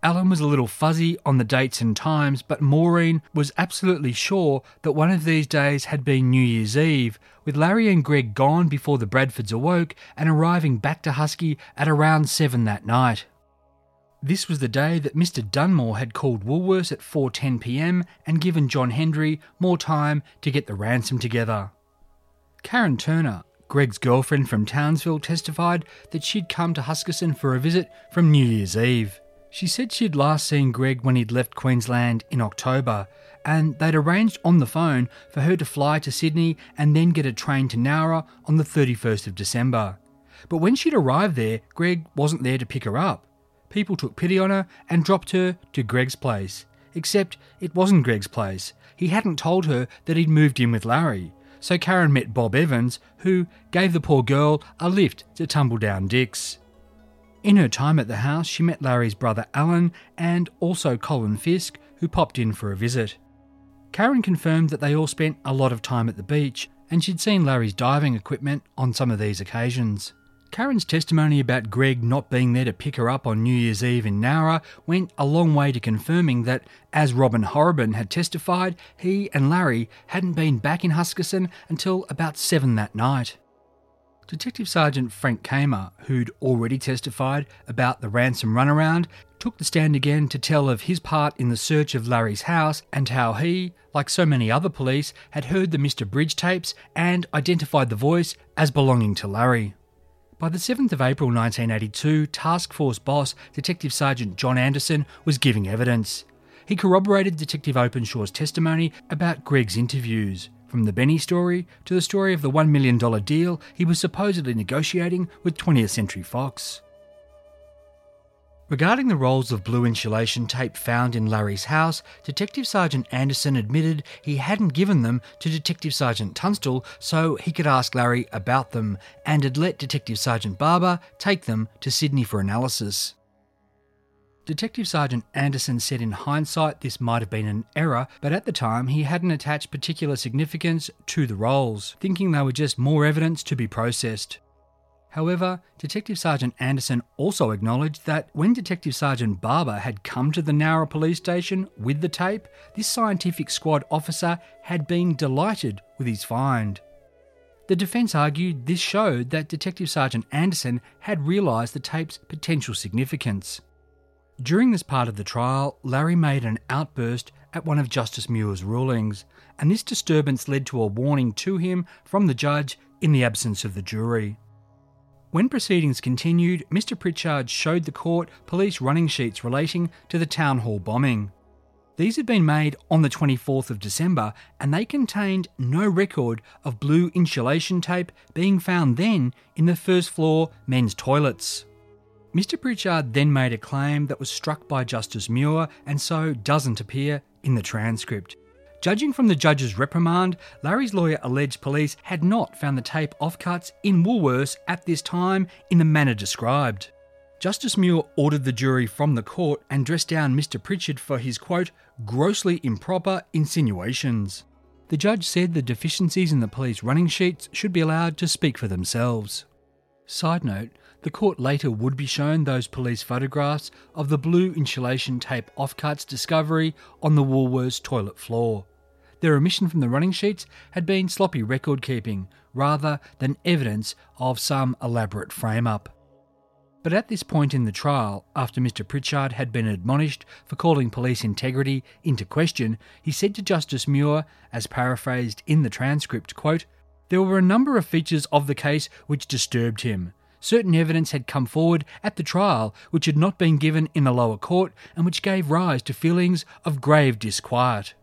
Speaker 1: Alan was a little fuzzy on the dates and times, but Maureen was absolutely sure that one of these days had been New Year's Eve, with Larry and Greg gone before the Bradfords awoke and arriving back to Husky at around 7 that night. This was the day that Mr. Dunmore had called Woolworths at 4:10 p.m. and given John Hendry more time to get the ransom together. Karen Turner, Greg's girlfriend from Townsville, testified that she'd come to Huskisson for a visit from New Year's Eve. She said she'd last seen Greg when he'd left Queensland in October, and they'd arranged on the phone for her to fly to Sydney and then get a train to Nowra on the 31st of December. But when she'd arrived there, Greg wasn't there to pick her up people took pity on her and dropped her to Greg's place. Except it wasn't Greg's place. He hadn't told her that he'd moved in with Larry. So Karen met Bob Evans, who gave the poor girl a lift to Tumbledown Dick's. In her time at the house, she met Larry's brother Alan and also Colin Fisk, who popped in for a visit. Karen confirmed that they all spent a lot of time at the beach, and she'd seen Larry's diving equipment on some of these occasions. Karen's testimony about Greg not being there to pick her up on New Year's Eve in Nowra went a long way to confirming that, as Robin Horrobin had testified, he and Larry hadn't been back in Huskisson until about 7 that night. Detective Sergeant Frank Kamer, who'd already testified about the ransom runaround, took the stand again to tell of his part in the search of Larry's house and how he, like so many other police, had heard the Mr. Bridge tapes and identified the voice as belonging to Larry. By the 7th of April 1982, Task Force boss Detective Sergeant John Anderson was giving evidence. He corroborated Detective Openshaw's testimony about Greg's interviews, from the Benny story to the story of the $1 million deal he was supposedly negotiating with 20th Century Fox. Regarding the rolls of blue insulation tape found in Larry's house, Detective Sergeant Anderson admitted he hadn't given them to Detective Sergeant Tunstall so he could ask Larry about them and had let Detective Sergeant Barber take them to Sydney for analysis. Detective Sergeant Anderson said in hindsight this might have been an error, but at the time he hadn't attached particular significance to the rolls, thinking they were just more evidence to be processed. However, Detective Sergeant Anderson also acknowledged that when Detective Sergeant Barber had come to the Nowra police station with the tape, this scientific squad officer had been delighted with his find. The defence argued this showed that Detective Sergeant Anderson had realised the tape's potential significance. During this part of the trial, Larry made an outburst at one of Justice Muir's rulings, and this disturbance led to a warning to him from the judge in the absence of the jury. When proceedings continued, Mr. Pritchard showed the court police running sheets relating to the town hall bombing. These had been made on the 24th of December and they contained no record of blue insulation tape being found then in the first floor men's toilets. Mr. Pritchard then made a claim that was struck by Justice Muir and so doesn't appear in the transcript. Judging from the judge's reprimand, Larry's lawyer alleged police had not found the tape offcuts in Woolworths at this time in the manner described. Justice Muir ordered the jury from the court and dressed down Mr. Pritchard for his quote, grossly improper insinuations. The judge said the deficiencies in the police running sheets should be allowed to speak for themselves. Side note, the court later would be shown those police photographs of the blue insulation tape offcuts discovery on the Woolworths toilet floor. Their omission from the running sheets had been sloppy record keeping rather than evidence of some elaborate frame up. But at this point in the trial, after Mr. Pritchard had been admonished for calling police integrity into question, he said to Justice Muir, as paraphrased in the transcript, quote, There were a number of features of the case which disturbed him. Certain evidence had come forward at the trial which had not been given in the lower court and which gave rise to feelings of grave disquiet.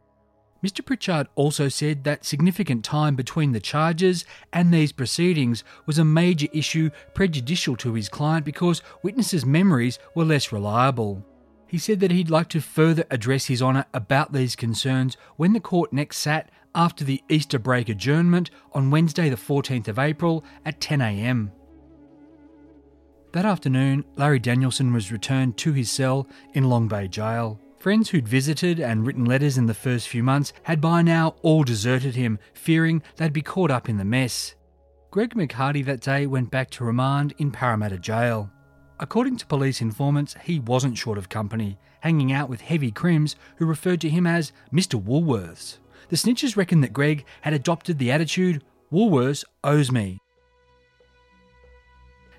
Speaker 1: Mr. Pritchard also said that significant time between the charges and these proceedings was a major issue prejudicial to his client because witnesses' memories were less reliable. He said that he'd like to further address His Honour about these concerns when the court next sat after the Easter break adjournment on Wednesday, the 14th of April at 10am. That afternoon, Larry Danielson was returned to his cell in Long Bay Jail. Friends who'd visited and written letters in the first few months had by now all deserted him, fearing they'd be caught up in the mess. Greg McHardy that day went back to remand in Parramatta Jail. According to police informants, he wasn't short of company, hanging out with heavy crims who referred to him as Mr. Woolworths. The snitches reckon that Greg had adopted the attitude, Woolworths owes me.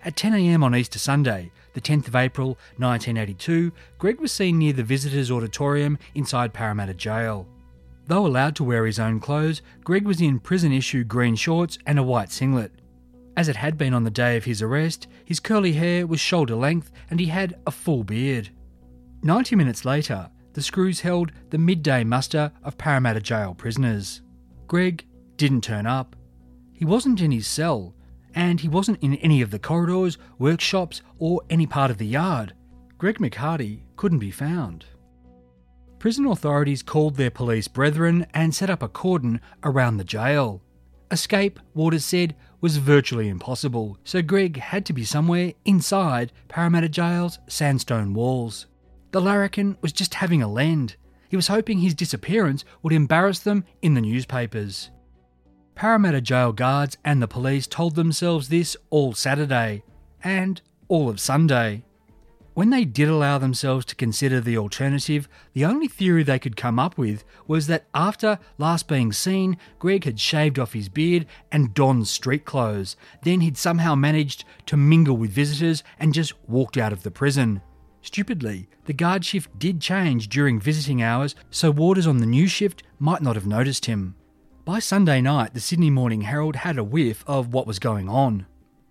Speaker 1: At 10am on Easter Sunday, the 10th of April 1982, Greg was seen near the Visitors Auditorium inside Parramatta Jail. Though allowed to wear his own clothes, Greg was in prison issue green shorts and a white singlet. As it had been on the day of his arrest, his curly hair was shoulder length and he had a full beard. 90 minutes later, the screws held the midday muster of Parramatta Jail prisoners. Greg didn't turn up. He wasn't in his cell, and he wasn't in any of the corridors, workshops, or any part of the yard. Greg McHardy couldn't be found. Prison authorities called their police brethren and set up a cordon around the jail. Escape, Waters said, was virtually impossible, so Greg had to be somewhere inside Parramatta Jail's sandstone walls. The larrikin was just having a lend. He was hoping his disappearance would embarrass them in the newspapers. Parramatta Jail guards and the police told themselves this all Saturday and all of Sunday. When they did allow themselves to consider the alternative, the only theory they could come up with was that after last being seen, Greg had shaved off his beard and donned street clothes. Then he'd somehow managed to mingle with visitors and just walked out of the prison. Stupidly, the guard shift did change during visiting hours, so warders on the new shift might not have noticed him. By Sunday night, the Sydney Morning Herald had a whiff of what was going on.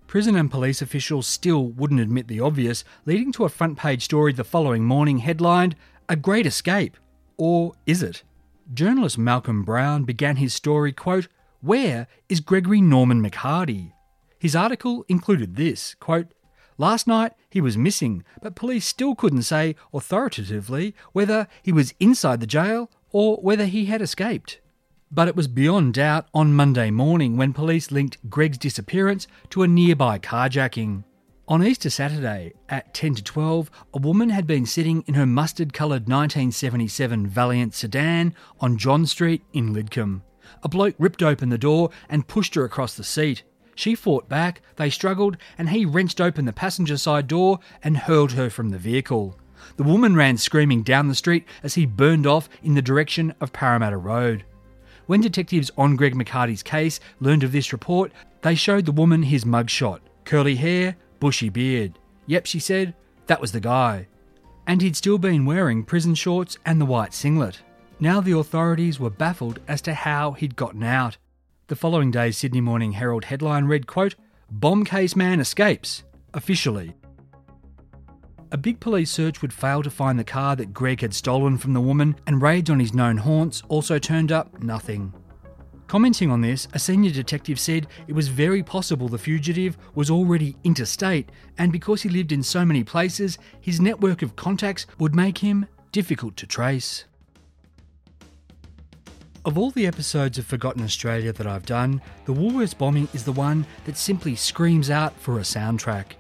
Speaker 1: Prison and police officials still wouldn't admit the obvious, leading to a front page story the following morning headlined, A Great Escape. Or is it? Journalist Malcolm Brown began his story, quote, Where is Gregory Norman McHardy? His article included this, quote, Last night he was missing, but police still couldn't say authoritatively whether he was inside the jail or whether he had escaped. But it was beyond doubt on Monday morning when police linked Greg's disappearance to a nearby carjacking. On Easter Saturday at 10 to 12, a woman had been sitting in her mustard coloured 1977 Valiant sedan on John Street in Lidcombe. A bloke ripped open the door and pushed her across the seat. She fought back, they struggled, and he wrenched open the passenger side door and hurled her from the vehicle. The woman ran screaming down the street as he burned off in the direction of Parramatta Road. When detectives on Greg McHardy's case learned of this report, they showed the woman his mugshot curly hair, bushy beard. Yep, she said, that was the guy. And he'd still been wearing prison shorts and the white singlet. Now the authorities were baffled as to how he'd gotten out. The following day's Sydney Morning Herald headline read, quote, Bomb case man escapes, officially. A big police search would fail to find the car that Greg had stolen from the woman, and raids on his known haunts also turned up nothing. Commenting on this, a senior detective said it was very possible the fugitive was already interstate, and because he lived in so many places, his network of contacts would make him difficult to trace. Of all the episodes of Forgotten Australia that I've done, the Woolworths bombing is the one that simply screams out for a soundtrack.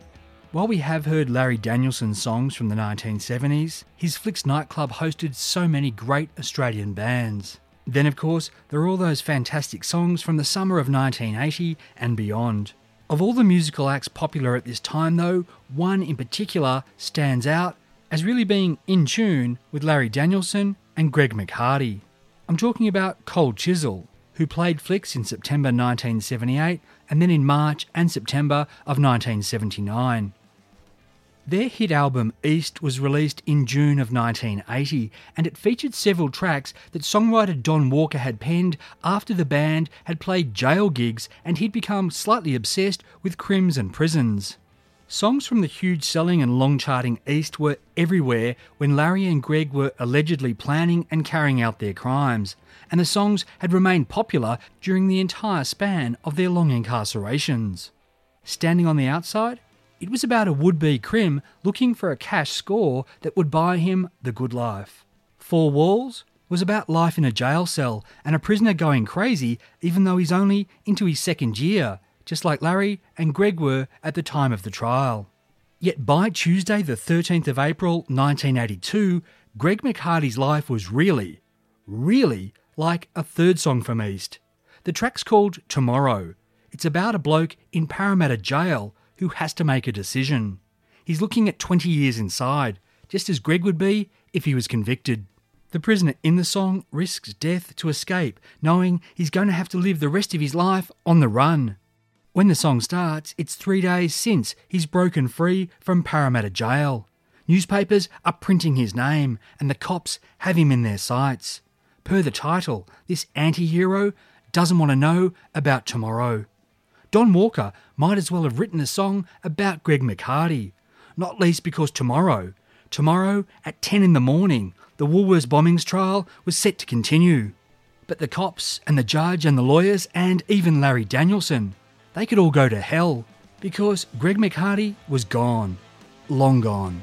Speaker 1: While we have heard Larry Danielson's songs from the 1970s, his Flicks nightclub hosted so many great Australian bands. Then, of course, there are all those fantastic songs from the summer of 1980 and beyond. Of all the musical acts popular at this time, though, one in particular stands out as really being in tune with Larry Danielson and Greg McHardy. I'm talking about Cold Chisel, who played Flicks in September 1978 and then in March and September of 1979. Their hit album East was released in June of 1980 and it featured several tracks that songwriter Don Walker had penned after the band had played jail gigs and he'd become slightly obsessed with crims and prisons. Songs from the huge selling and long charting East were everywhere when Larry and Greg were allegedly planning and carrying out their crimes, and the songs had remained popular during the entire span of their long incarcerations. Standing on the outside, it was about a would be crim looking for a cash score that would buy him the good life. Four Walls was about life in a jail cell and a prisoner going crazy even though he's only into his second year just like Larry and Greg were at the time of the trial. Yet by Tuesday, the 13th of April 1982, Greg McHardy's life was really, really like a third song from East. The track's called Tomorrow. It's about a bloke in Parramatta Jail who has to make a decision. he's looking at 20 years inside, just as Greg would be if he was convicted. The prisoner in the song risks death to escape, knowing he's going to have to live the rest of his life on the run. When the song starts, it's three days since he's broken free from Parramatta Jail. Newspapers are printing his name, and the cops have him in their sights. Per the title, this anti hero doesn't want to know about tomorrow. Don Walker might as well have written a song about Greg McHardy, not least because tomorrow, tomorrow at 10 in the morning, the Woolworths bombings trial was set to continue. But the cops and the judge and the lawyers and even Larry Danielson, they could all go to hell because Greg McHardy was gone. Long gone.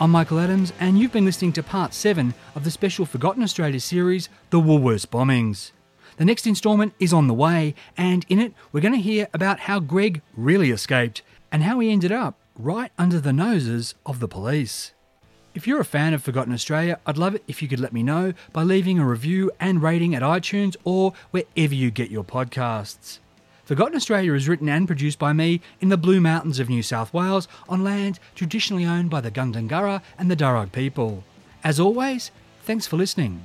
Speaker 1: I'm Michael Adams, and you've been listening to part 7 of the special Forgotten Australia series, The Woolworths Bombings. The next instalment is on the way, and in it, we're going to hear about how Greg really escaped and how he ended up right under the noses of the police. If you're a fan of Forgotten Australia, I'd love it if you could let me know by leaving a review and rating at iTunes or wherever you get your podcasts. Forgotten Australia is written and produced by me in the Blue Mountains of New South Wales on land traditionally owned by the Gundungurra and the Darug people. As always, thanks for listening.